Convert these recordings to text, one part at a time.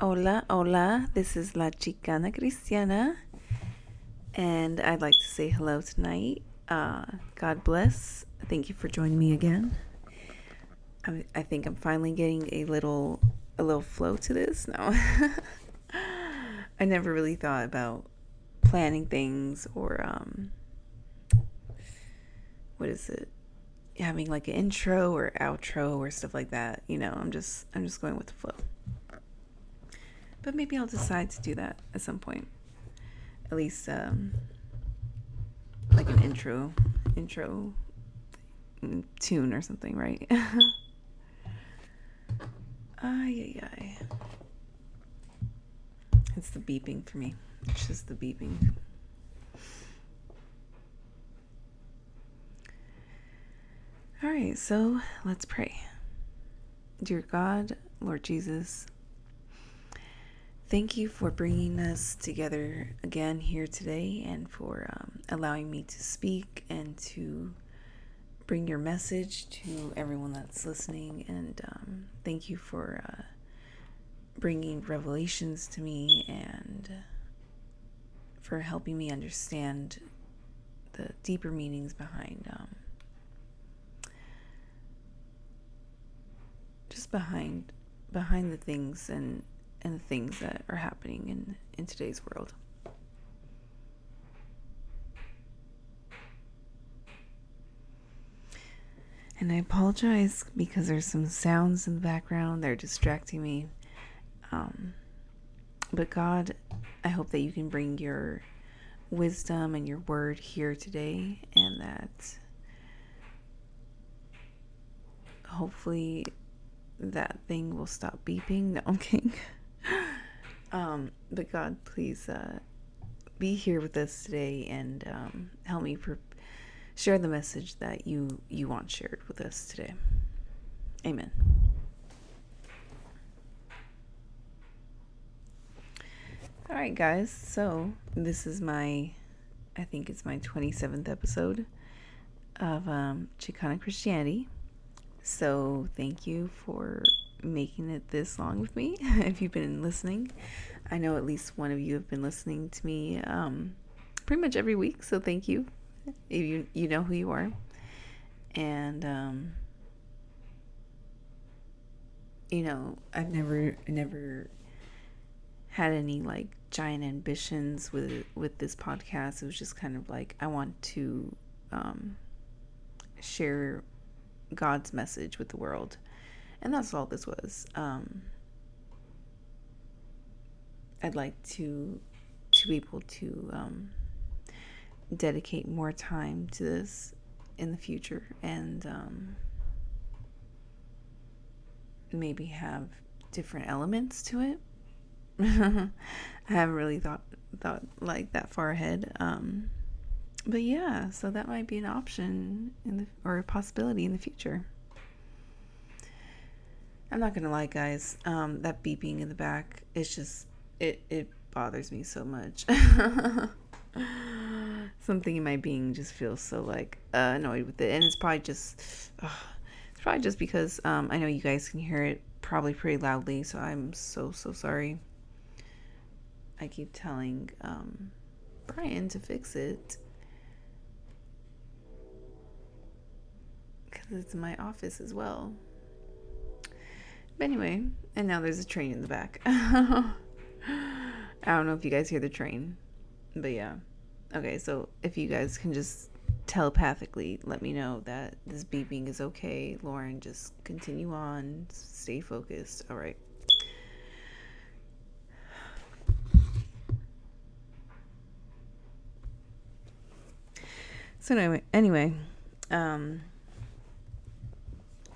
Hola, hola. This is La Chicana Cristiana. And I'd like to say hello tonight. Uh, God bless. Thank you for joining me again. I, I think I'm finally getting a little a little flow to this now. I never really thought about planning things or um what is it? Having like an intro or outro or stuff like that. You know, I'm just I'm just going with the flow. But maybe I'll decide to do that at some point. At least um like an intro intro tune or something, right? ay, ay, ay. It's the beeping for me. It's just the beeping. All right, so let's pray. Dear God, Lord Jesus, thank you for bringing us together again here today and for um, allowing me to speak and to bring your message to everyone that's listening. And um, thank you for uh, bringing revelations to me and for helping me understand the deeper meanings behind um, just behind behind the things and and the things that are happening in in today's world. And I apologize because there's some sounds in the background. They're distracting me. Um, but God, I hope that you can bring your wisdom and your word here today, and that hopefully that thing will stop beeping. No, I'm kidding. Um, but God, please uh, be here with us today and um, help me per- share the message that you you want shared with us today. Amen. All right, guys. So this is my, I think it's my 27th episode of um, Chicana Christianity. So thank you for making it this long with me. if you've been listening, I know at least one of you have been listening to me um, pretty much every week. So thank you. If you you know who you are, and um, you know I've never never had any like giant ambitions with with this podcast. It was just kind of like I want to um, share God's message with the world, and that's all this was. Um, I'd like to to be able to um, dedicate more time to this in the future, and um, maybe have different elements to it. I haven't really thought thought like that far ahead. Um, but yeah, so that might be an option in the or a possibility in the future. I'm not gonna lie, guys. Um, that beeping in the back, it's just it it bothers me so much. Something in my being just feels so like uh, annoyed with it, and it's probably just uh, it's probably just because um, I know you guys can hear it probably pretty loudly, so I'm so so sorry. I keep telling um, Brian to fix it because it's my office as well. Anyway, and now there's a train in the back. I don't know if you guys hear the train, but yeah. Okay, so if you guys can just telepathically let me know that this beeping is okay, Lauren, just continue on, stay focused. All right. So anyway, anyway, um,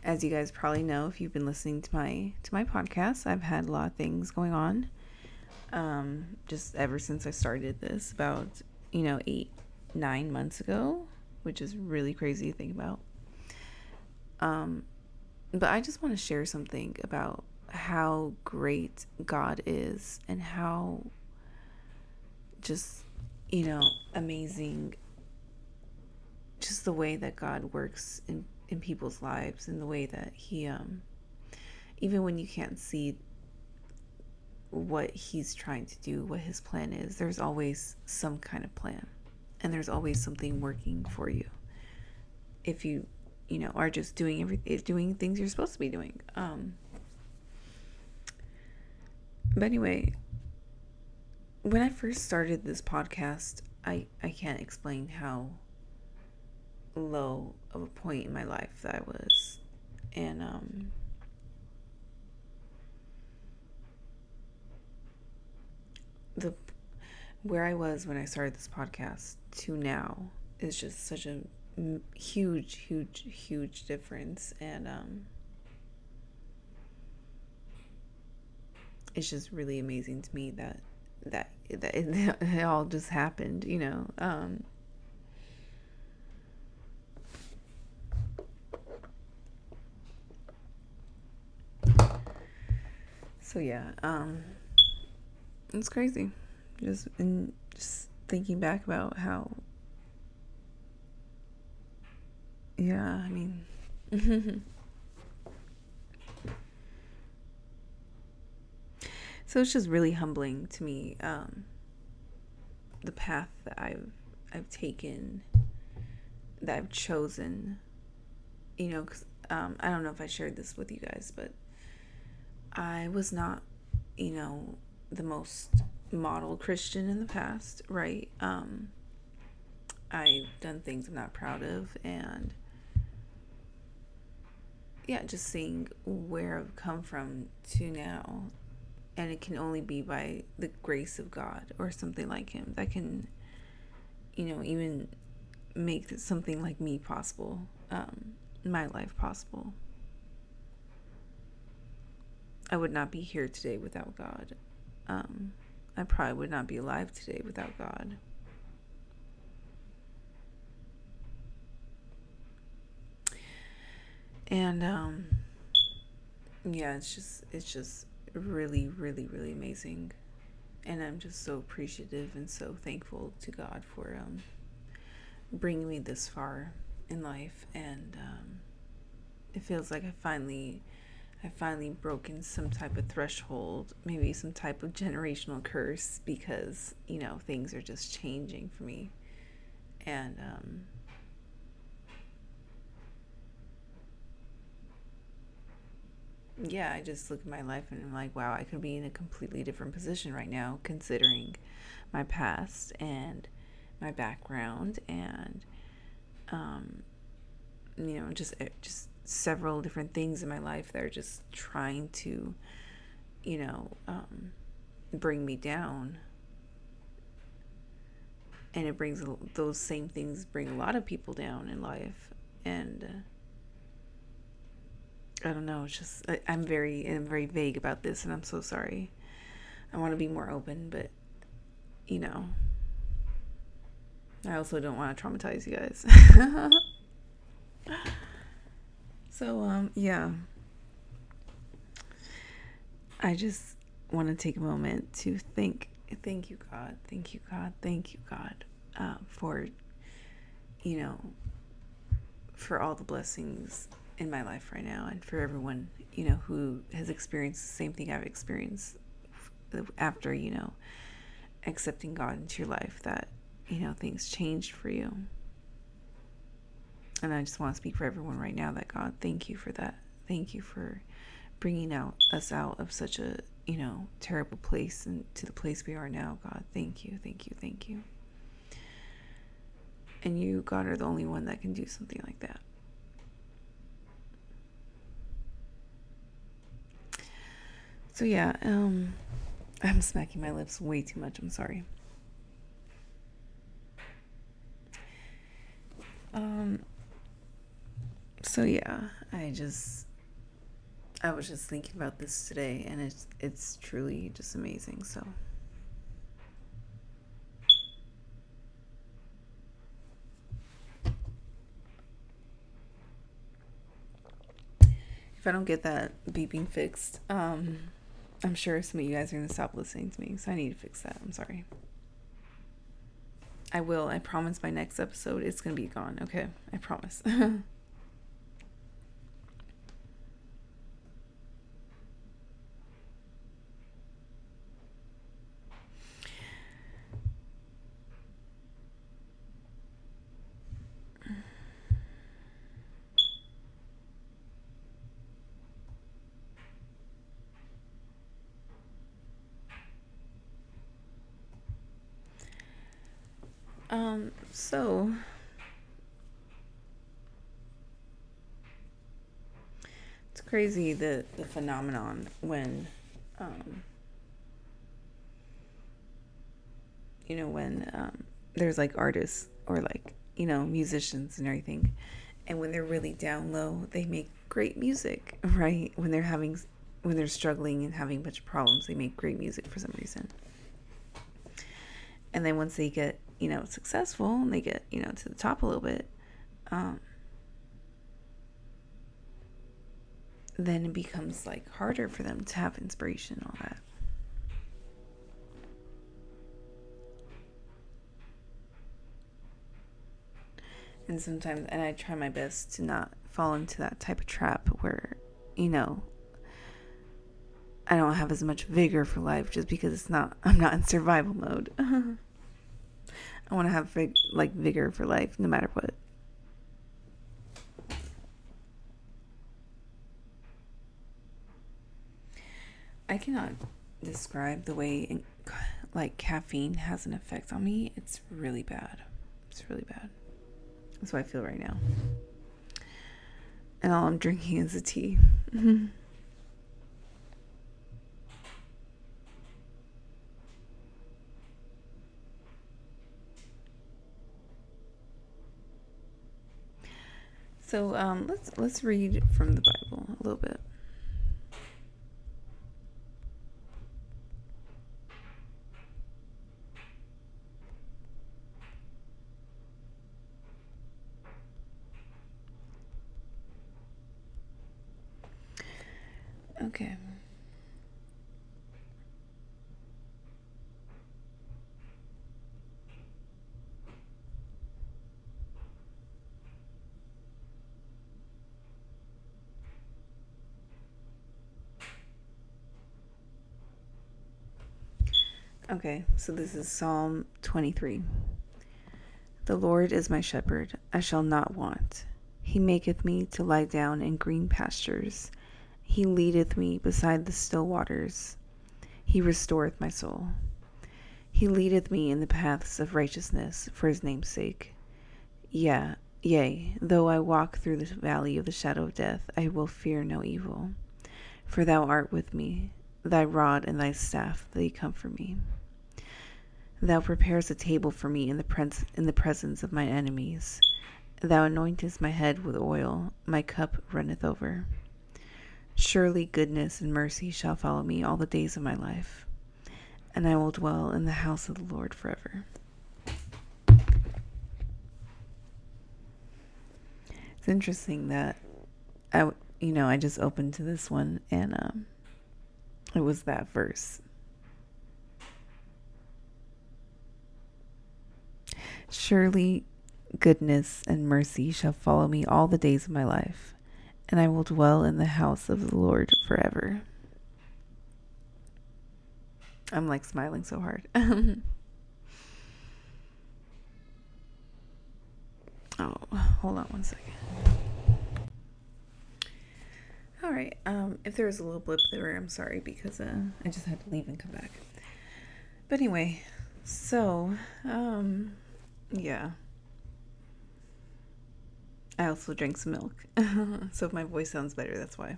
as you guys probably know, if you've been listening to my to my podcast, I've had a lot of things going on. Um, just ever since I started this, about you know eight nine months ago, which is really crazy to think about. Um, but I just want to share something about how great God is and how just you know amazing just the way that God works in in people's lives and the way that he um even when you can't see what he's trying to do, what his plan is, there's always some kind of plan. And there's always something working for you. If you, you know, are just doing everything doing things you're supposed to be doing. Um But anyway, when I first started this podcast, I I can't explain how low of a point in my life that I was. And um the where I was when I started this podcast to now is just such a huge, huge, huge difference, and um, it's just really amazing to me that that that it, it all just happened, you know. Um, so yeah, um, it's crazy. Just and just thinking back about how yeah, I mean So it's just really humbling to me um, the path that I've I've taken that I've chosen you know cuz um, I don't know if I shared this with you guys but I was not you know the most model Christian in the past, right? Um, I've done things I'm not proud of, and yeah, just seeing where I've come from to now, and it can only be by the grace of God or something like Him that can, you know, even make something like me possible, um, my life possible. I would not be here today without God. Um, I probably would not be alive today without God. And um, yeah, it's just it's just really, really, really amazing, and I'm just so appreciative and so thankful to God for um, bringing me this far in life, and um, it feels like I finally I finally broken some type of threshold, maybe some type of generational curse because, you know, things are just changing for me. And um yeah, I just look at my life and I'm like, wow, I could be in a completely different position right now considering my past and my background and um you know, just eh, just several different things in my life that are just trying to, you know, um, bring me down. And it brings those same things bring a lot of people down in life, and uh, I don't know. It's just I, I'm very I'm very vague about this, and I'm so sorry. I want to be more open, but you know, I also don't want to traumatize you guys. So, um, yeah. I just want to take a moment to thank, thank you, God, thank you, God, thank you, God, uh, for, you know, for all the blessings in my life right now, and for everyone, you know, who has experienced the same thing I've experienced after, you know, accepting God into your life. That you know things changed for you. And I just want to speak for everyone right now that God, thank you for that. Thank you for bringing out us out of such a, you know, terrible place and to the place we are now, God. Thank you. Thank you. Thank you. And you, God, are the only one that can do something like that. So yeah, um I'm smacking my lips way too much. I'm sorry. Um so yeah, I just I was just thinking about this today and it's it's truly just amazing. So if I don't get that beeping fixed, um, I'm sure some of you guys are going to stop listening to me. So I need to fix that. I'm sorry. I will. I promise my next episode it's going to be gone. Okay. I promise. Um, so. It's crazy the the phenomenon when um you know when um there's like artists or like you know musicians and everything and when they're really down low they make great music right? When they're having when they're struggling and having a bunch of problems they make great music for some reason. And then once they get you know successful and they get you know to the top a little bit um, then it becomes like harder for them to have inspiration and all that. And sometimes and i try my best to not fall into that type of trap where you know i don't have as much vigor for life just because it's not i'm not in survival mode i want to have like vigor for life no matter what i cannot describe the way like caffeine has an effect on me it's really bad it's really bad that's how I feel right now. And all I'm drinking is a tea. so um, let's let's read from the Bible a little bit. Okay. Okay, so this is Psalm 23. The Lord is my shepherd, I shall not want. He maketh me to lie down in green pastures. He leadeth me beside the still waters. He restoreth my soul. He leadeth me in the paths of righteousness for his name's sake. Yeah, yea, though I walk through the valley of the shadow of death, I will fear no evil. For thou art with me, thy rod and thy staff, they comfort me. Thou preparest a table for me in the, in the presence of my enemies. Thou anointest my head with oil, my cup runneth over. Surely goodness and mercy shall follow me all the days of my life, and I will dwell in the house of the Lord forever. It's interesting that I, you know, I just opened to this one and um, it was that verse. Surely goodness and mercy shall follow me all the days of my life and I will dwell in the house of the Lord forever. I'm like smiling so hard. oh, hold on one second. All right. Um, if there was a little blip there, I'm sorry because uh, I just had to leave and come back. But anyway, so um, yeah. I also drank some milk. so if my voice sounds better, that's why.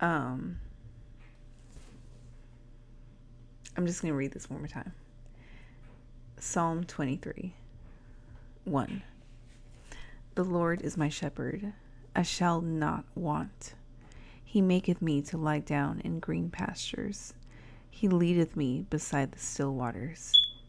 Um, I'm just going to read this one more time. Psalm 23 1. The Lord is my shepherd, I shall not want. He maketh me to lie down in green pastures. He leadeth me beside the still waters.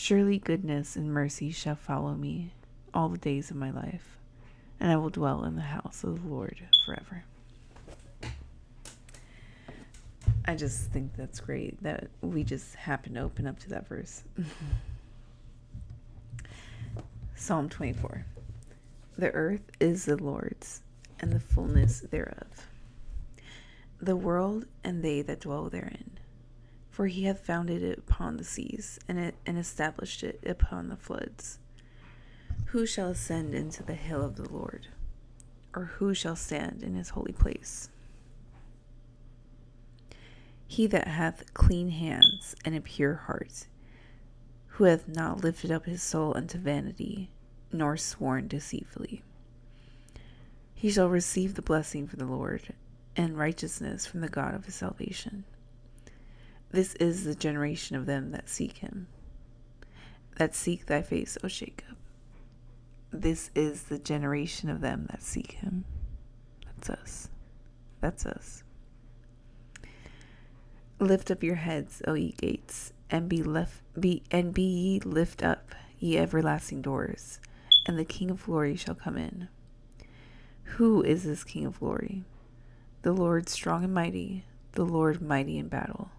Surely goodness and mercy shall follow me all the days of my life and I will dwell in the house of the Lord forever. I just think that's great that we just happen to open up to that verse. Psalm 24 The earth is the Lord's, and the fullness thereof, the world and they that dwell therein. For he hath founded it upon the seas, and, it, and established it upon the floods. Who shall ascend into the hill of the Lord? Or who shall stand in his holy place? He that hath clean hands and a pure heart, who hath not lifted up his soul unto vanity, nor sworn deceitfully. He shall receive the blessing from the Lord, and righteousness from the God of his salvation. This is the generation of them that seek him, that seek thy face, O Jacob. This is the generation of them that seek him. That's us. That's us. Lift up your heads, O ye gates, and be left be and be ye lift up, ye everlasting doors, and the King of glory shall come in. Who is this King of glory? The Lord strong and mighty, the Lord mighty in battle.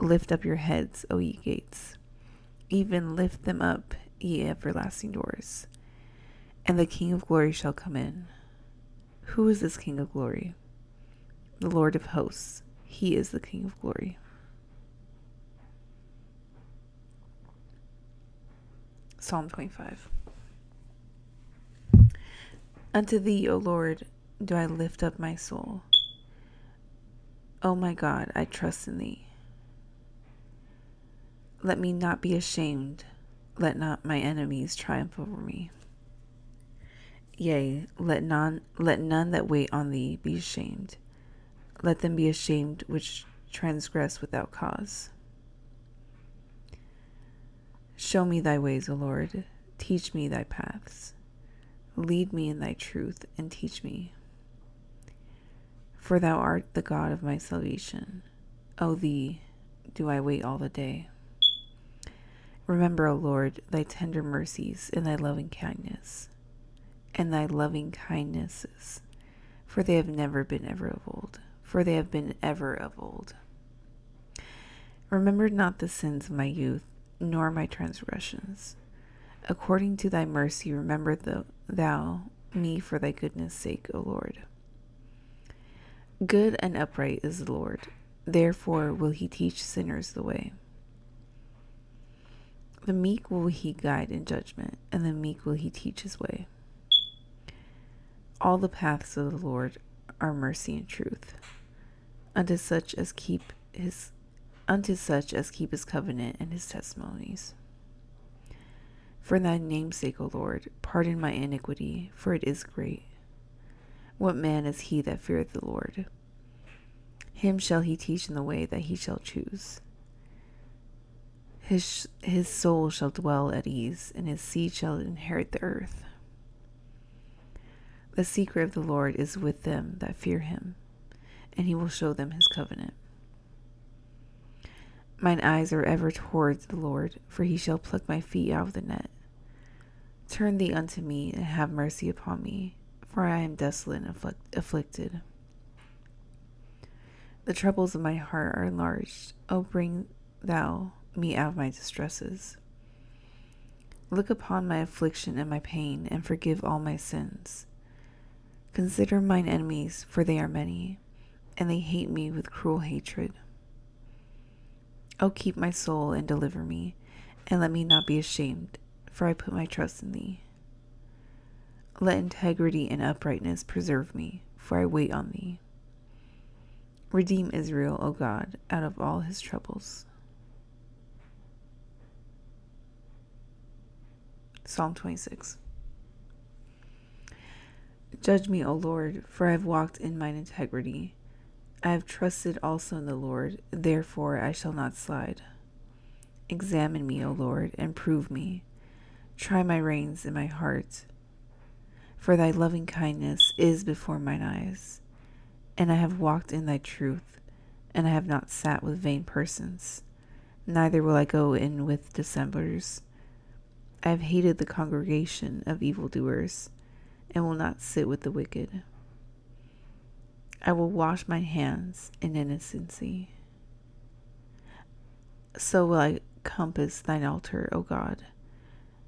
Lift up your heads, O ye gates, even lift them up, ye everlasting doors, and the King of glory shall come in. Who is this King of glory? The Lord of hosts, he is the King of glory. Psalm 25. Unto thee, O Lord, do I lift up my soul. O my God, I trust in thee. Let me not be ashamed. Let not my enemies triumph over me. Yea, let none let none that wait on thee be ashamed. Let them be ashamed which transgress without cause. Show me thy ways, O Lord. Teach me thy paths. Lead me in thy truth and teach me. For thou art the God of my salvation. O thee do I wait all the day. Remember, O Lord, thy tender mercies and thy loving kindness, and thy loving kindnesses, for they have never been ever of old, for they have been ever of old. Remember not the sins of my youth nor my transgressions. According to thy mercy, remember the, thou me for thy goodness' sake, O Lord. Good and upright is the Lord, therefore will he teach sinners the way. The meek will he guide in judgment, and the meek will he teach his way. All the paths of the Lord are mercy and truth, unto such as keep his unto such as keep his covenant and his testimonies. For thy name's sake, O Lord, pardon my iniquity, for it is great. What man is he that feareth the Lord? Him shall he teach in the way that he shall choose. His, his soul shall dwell at ease, and his seed shall inherit the earth. The secret of the Lord is with them that fear him, and he will show them his covenant. Mine eyes are ever towards the Lord, for he shall pluck my feet out of the net. Turn thee unto me, and have mercy upon me, for I am desolate and afflict- afflicted. The troubles of my heart are enlarged. O bring thou me out of my distresses. Look upon my affliction and my pain, and forgive all my sins. Consider mine enemies, for they are many, and they hate me with cruel hatred. O keep my soul and deliver me, and let me not be ashamed, for I put my trust in thee. Let integrity and uprightness preserve me, for I wait on thee. Redeem Israel, O God, out of all his troubles. Psalm 26 Judge me, O Lord, for I have walked in mine integrity. I have trusted also in the Lord, therefore I shall not slide. Examine me, O Lord, and prove me. Try my reins and my heart. For thy loving kindness is before mine eyes, and I have walked in thy truth, and I have not sat with vain persons, neither will I go in with dissemblers. I have hated the congregation of evildoers, and will not sit with the wicked. I will wash my hands in innocency. So will I compass thine altar, O God,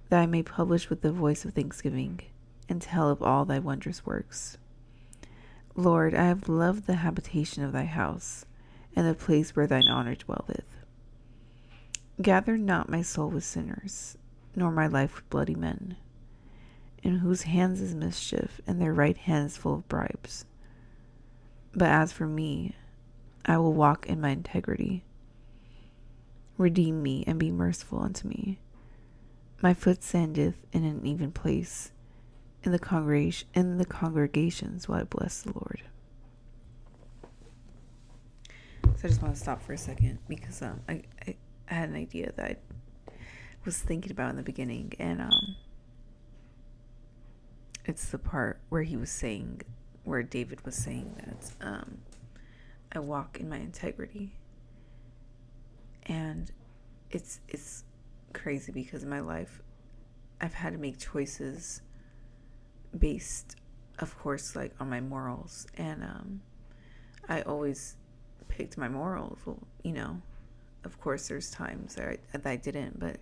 that I may publish with the voice of thanksgiving and tell of all thy wondrous works. Lord, I have loved the habitation of thy house and the place where thine honor dwelleth. Gather not my soul with sinners, nor my life with bloody men, in whose hands is mischief, and their right hand is full of bribes. But as for me, I will walk in my integrity. Redeem me and be merciful unto me. My foot standeth in an even place. In the congregation, in the congregations, will I bless the Lord. So I just want to stop for a second because um I, I, I had an idea that I was thinking about in the beginning, and um it's the part where he was saying, where David was saying that um I walk in my integrity. And it's it's crazy because in my life I've had to make choices based of course like on my morals and um I always picked my morals you know of course there's times that I, that I didn't but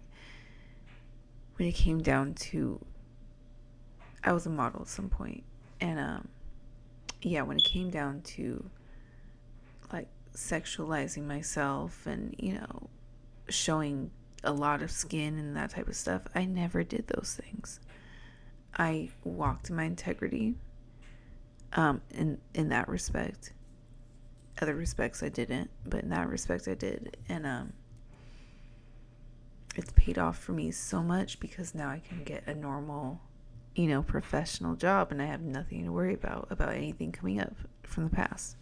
when it came down to I was a model at some point and um yeah when it came down to like sexualizing myself and you know showing a lot of skin and that type of stuff i never did those things. I walked my integrity um in in that respect other respects i didn't but in that respect i did. And um it's paid off for me so much because now i can get a normal you know professional job and i have nothing to worry about about anything coming up from the past.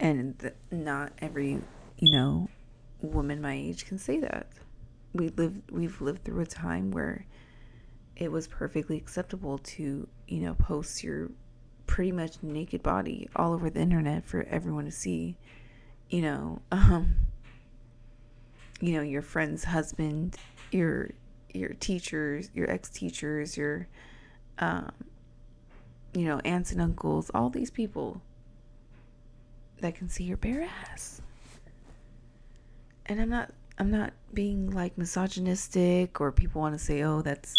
And th- not every you know woman my age can say that. We live we've lived through a time where it was perfectly acceptable to you know post your pretty much naked body all over the internet for everyone to see you know um you know your friend's husband your your teachers your ex-teachers your um you know aunts and uncles all these people that can see your bare ass. And I'm not I'm not being like misogynistic or people want to say, "Oh, that's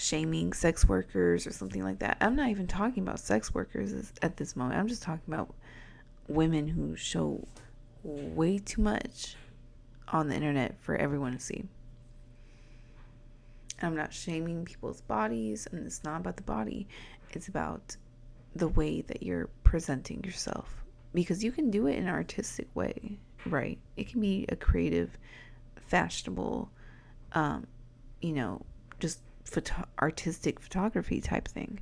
shaming sex workers or something like that." I'm not even talking about sex workers at this moment. I'm just talking about women who show way too much on the internet for everyone to see. I'm not shaming people's bodies, and it's not about the body. It's about the way that you're presenting yourself because you can do it in an artistic way, right? It can be a creative, fashionable, um, you know, just photo- artistic photography type thing.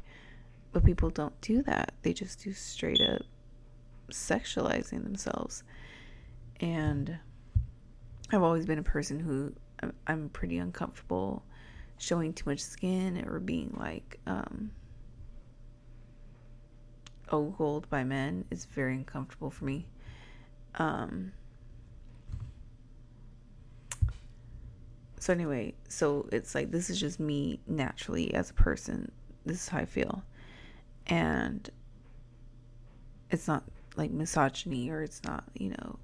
But people don't do that. They just do straight up sexualizing themselves. And I've always been a person who I'm pretty uncomfortable showing too much skin or being like um, ogled by men is very uncomfortable for me. Um, so anyway, so it's like this is just me naturally as a person. This is how I feel. And it's not like misogyny or it's not, you know,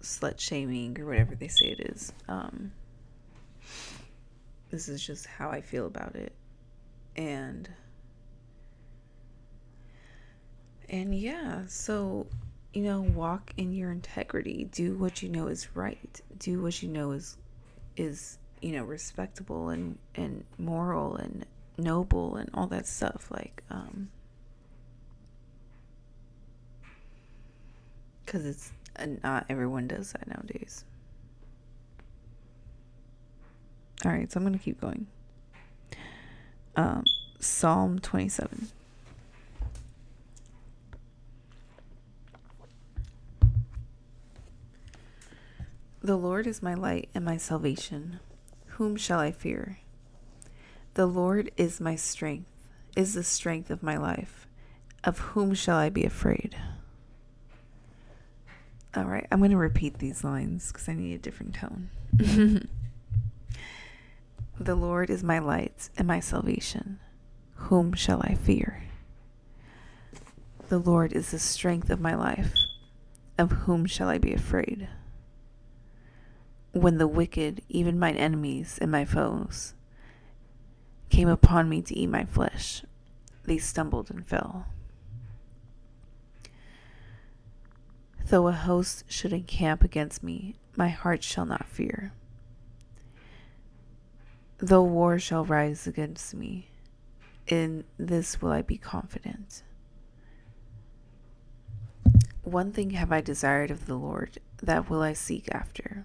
slut shaming or whatever they say it is. Um, this is just how I feel about it. And and yeah, so you know, walk in your integrity. Do what you know is right. Do what you know is is, you know, respectable and and moral and noble and all that stuff like um cuz it's uh, not everyone does that nowadays. All right, so I'm to keep going. Um Psalm 27 The Lord is my light and my salvation. Whom shall I fear? The Lord is my strength, is the strength of my life. Of whom shall I be afraid? All right, I'm going to repeat these lines because I need a different tone. the Lord is my light and my salvation. Whom shall I fear? The Lord is the strength of my life. Of whom shall I be afraid? When the wicked, even mine enemies and my foes, came upon me to eat my flesh, they stumbled and fell. Though a host should encamp against me, my heart shall not fear. Though war shall rise against me, in this will I be confident. One thing have I desired of the Lord, that will I seek after,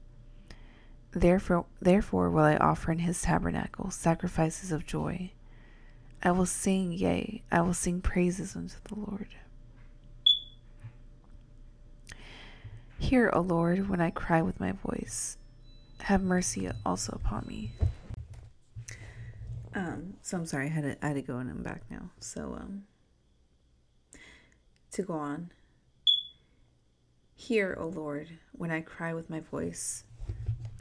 Therefore, therefore will I offer in his tabernacle sacrifices of joy. I will sing, yea, I will sing praises unto the Lord. Hear, O Lord, when I cry with my voice. Have mercy also upon me. Um, so I'm sorry, I had to, I had to go and I'm back now. So, um, to go on. Hear, O Lord, when I cry with my voice.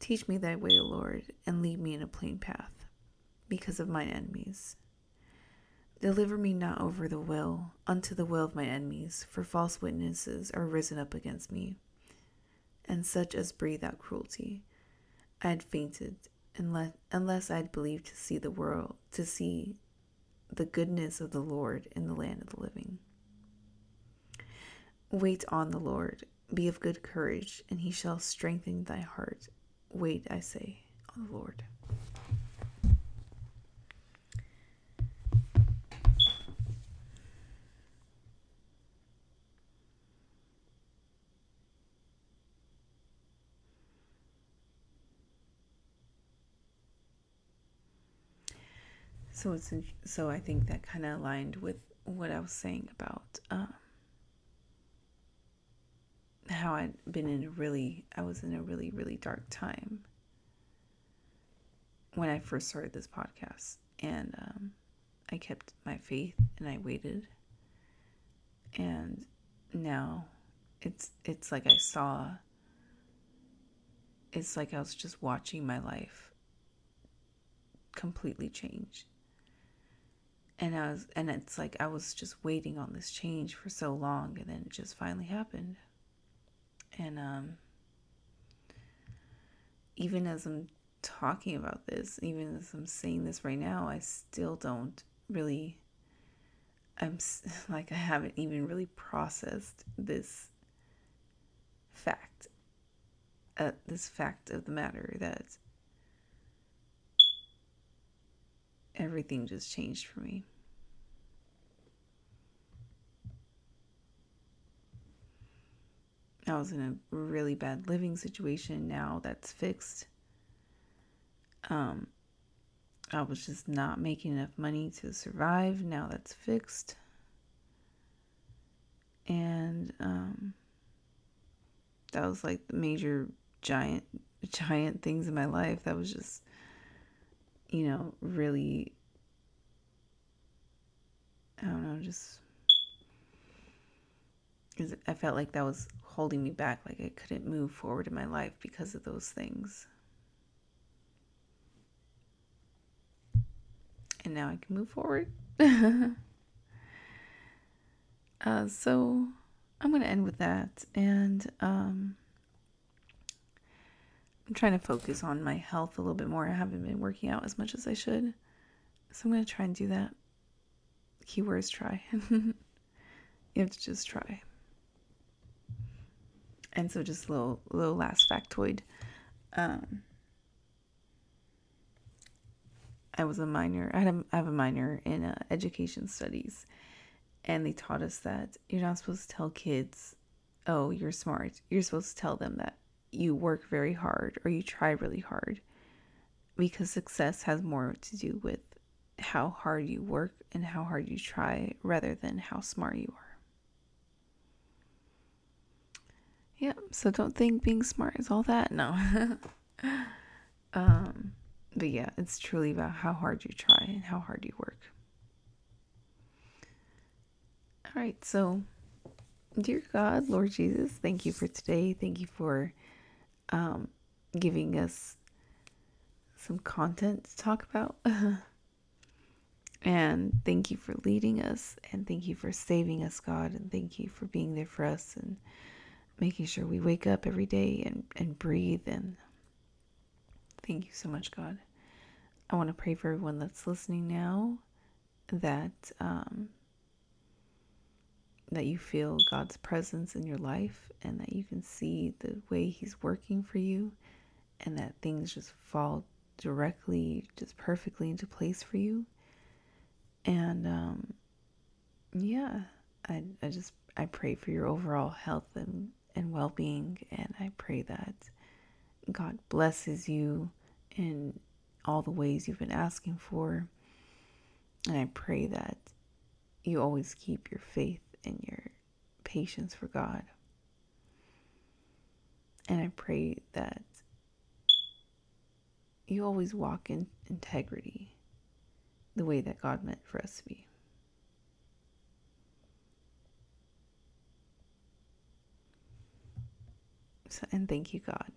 Teach me thy way, Lord, and lead me in a plain path, because of mine enemies. Deliver me not over the will, unto the will of my enemies, for false witnesses are risen up against me, and such as breathe out cruelty. I had fainted, unless, unless I had believed to see the world, to see the goodness of the Lord in the land of the living. Wait on the Lord, be of good courage, and he shall strengthen thy heart. Wait, I say, on the Lord. So it's so I think that kind of aligned with what I was saying about um, how I'd been in a really, I was in a really, really dark time when I first started this podcast. And um, I kept my faith and I waited. And now it's it's like I saw it's like I was just watching my life completely change. And I was and it's like I was just waiting on this change for so long and then it just finally happened. And um, even as I'm talking about this, even as I'm saying this right now, I still don't really, I'm like, I haven't even really processed this fact, uh, this fact of the matter that everything just changed for me. I was in a really bad living situation. Now that's fixed. Um, I was just not making enough money to survive. Now that's fixed. And um, that was like the major giant giant things in my life that was just you know really I don't know just because I felt like that was holding me back, like I couldn't move forward in my life because of those things. And now I can move forward. uh, so I'm going to end with that. And um, I'm trying to focus on my health a little bit more. I haven't been working out as much as I should. So I'm going to try and do that. Keywords try. you have to just try. And so just a little little last factoid. Um, I was a minor. I, had a, I have a minor in uh, education studies, and they taught us that you're not supposed to tell kids, "Oh, you're smart." You're supposed to tell them that you work very hard or you try really hard, because success has more to do with how hard you work and how hard you try rather than how smart you are. Yeah, so don't think being smart is all that. No. um, but yeah, it's truly about how hard you try and how hard you work. All right, so dear God, Lord Jesus, thank you for today. Thank you for um, giving us some content to talk about. and thank you for leading us and thank you for saving us, God, and thank you for being there for us and making sure we wake up every day and, and breathe. And thank you so much, God. I want to pray for everyone that's listening now that um, that you feel God's presence in your life and that you can see the way He's working for you and that things just fall directly, just perfectly into place for you. And um, yeah, I, I just I pray for your overall health and and well being. And I pray that God blesses you in all the ways you've been asking for. And I pray that you always keep your faith and your patience for God. And I pray that you always walk in integrity the way that God meant for us to be. And thank you, God,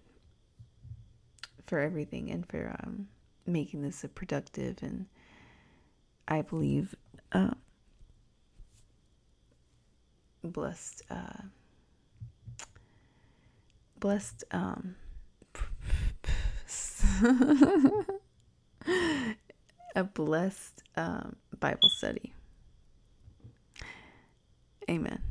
for everything and for um, making this a productive and I believe uh, blessed, uh, blessed, um, a blessed um, Bible study. Amen.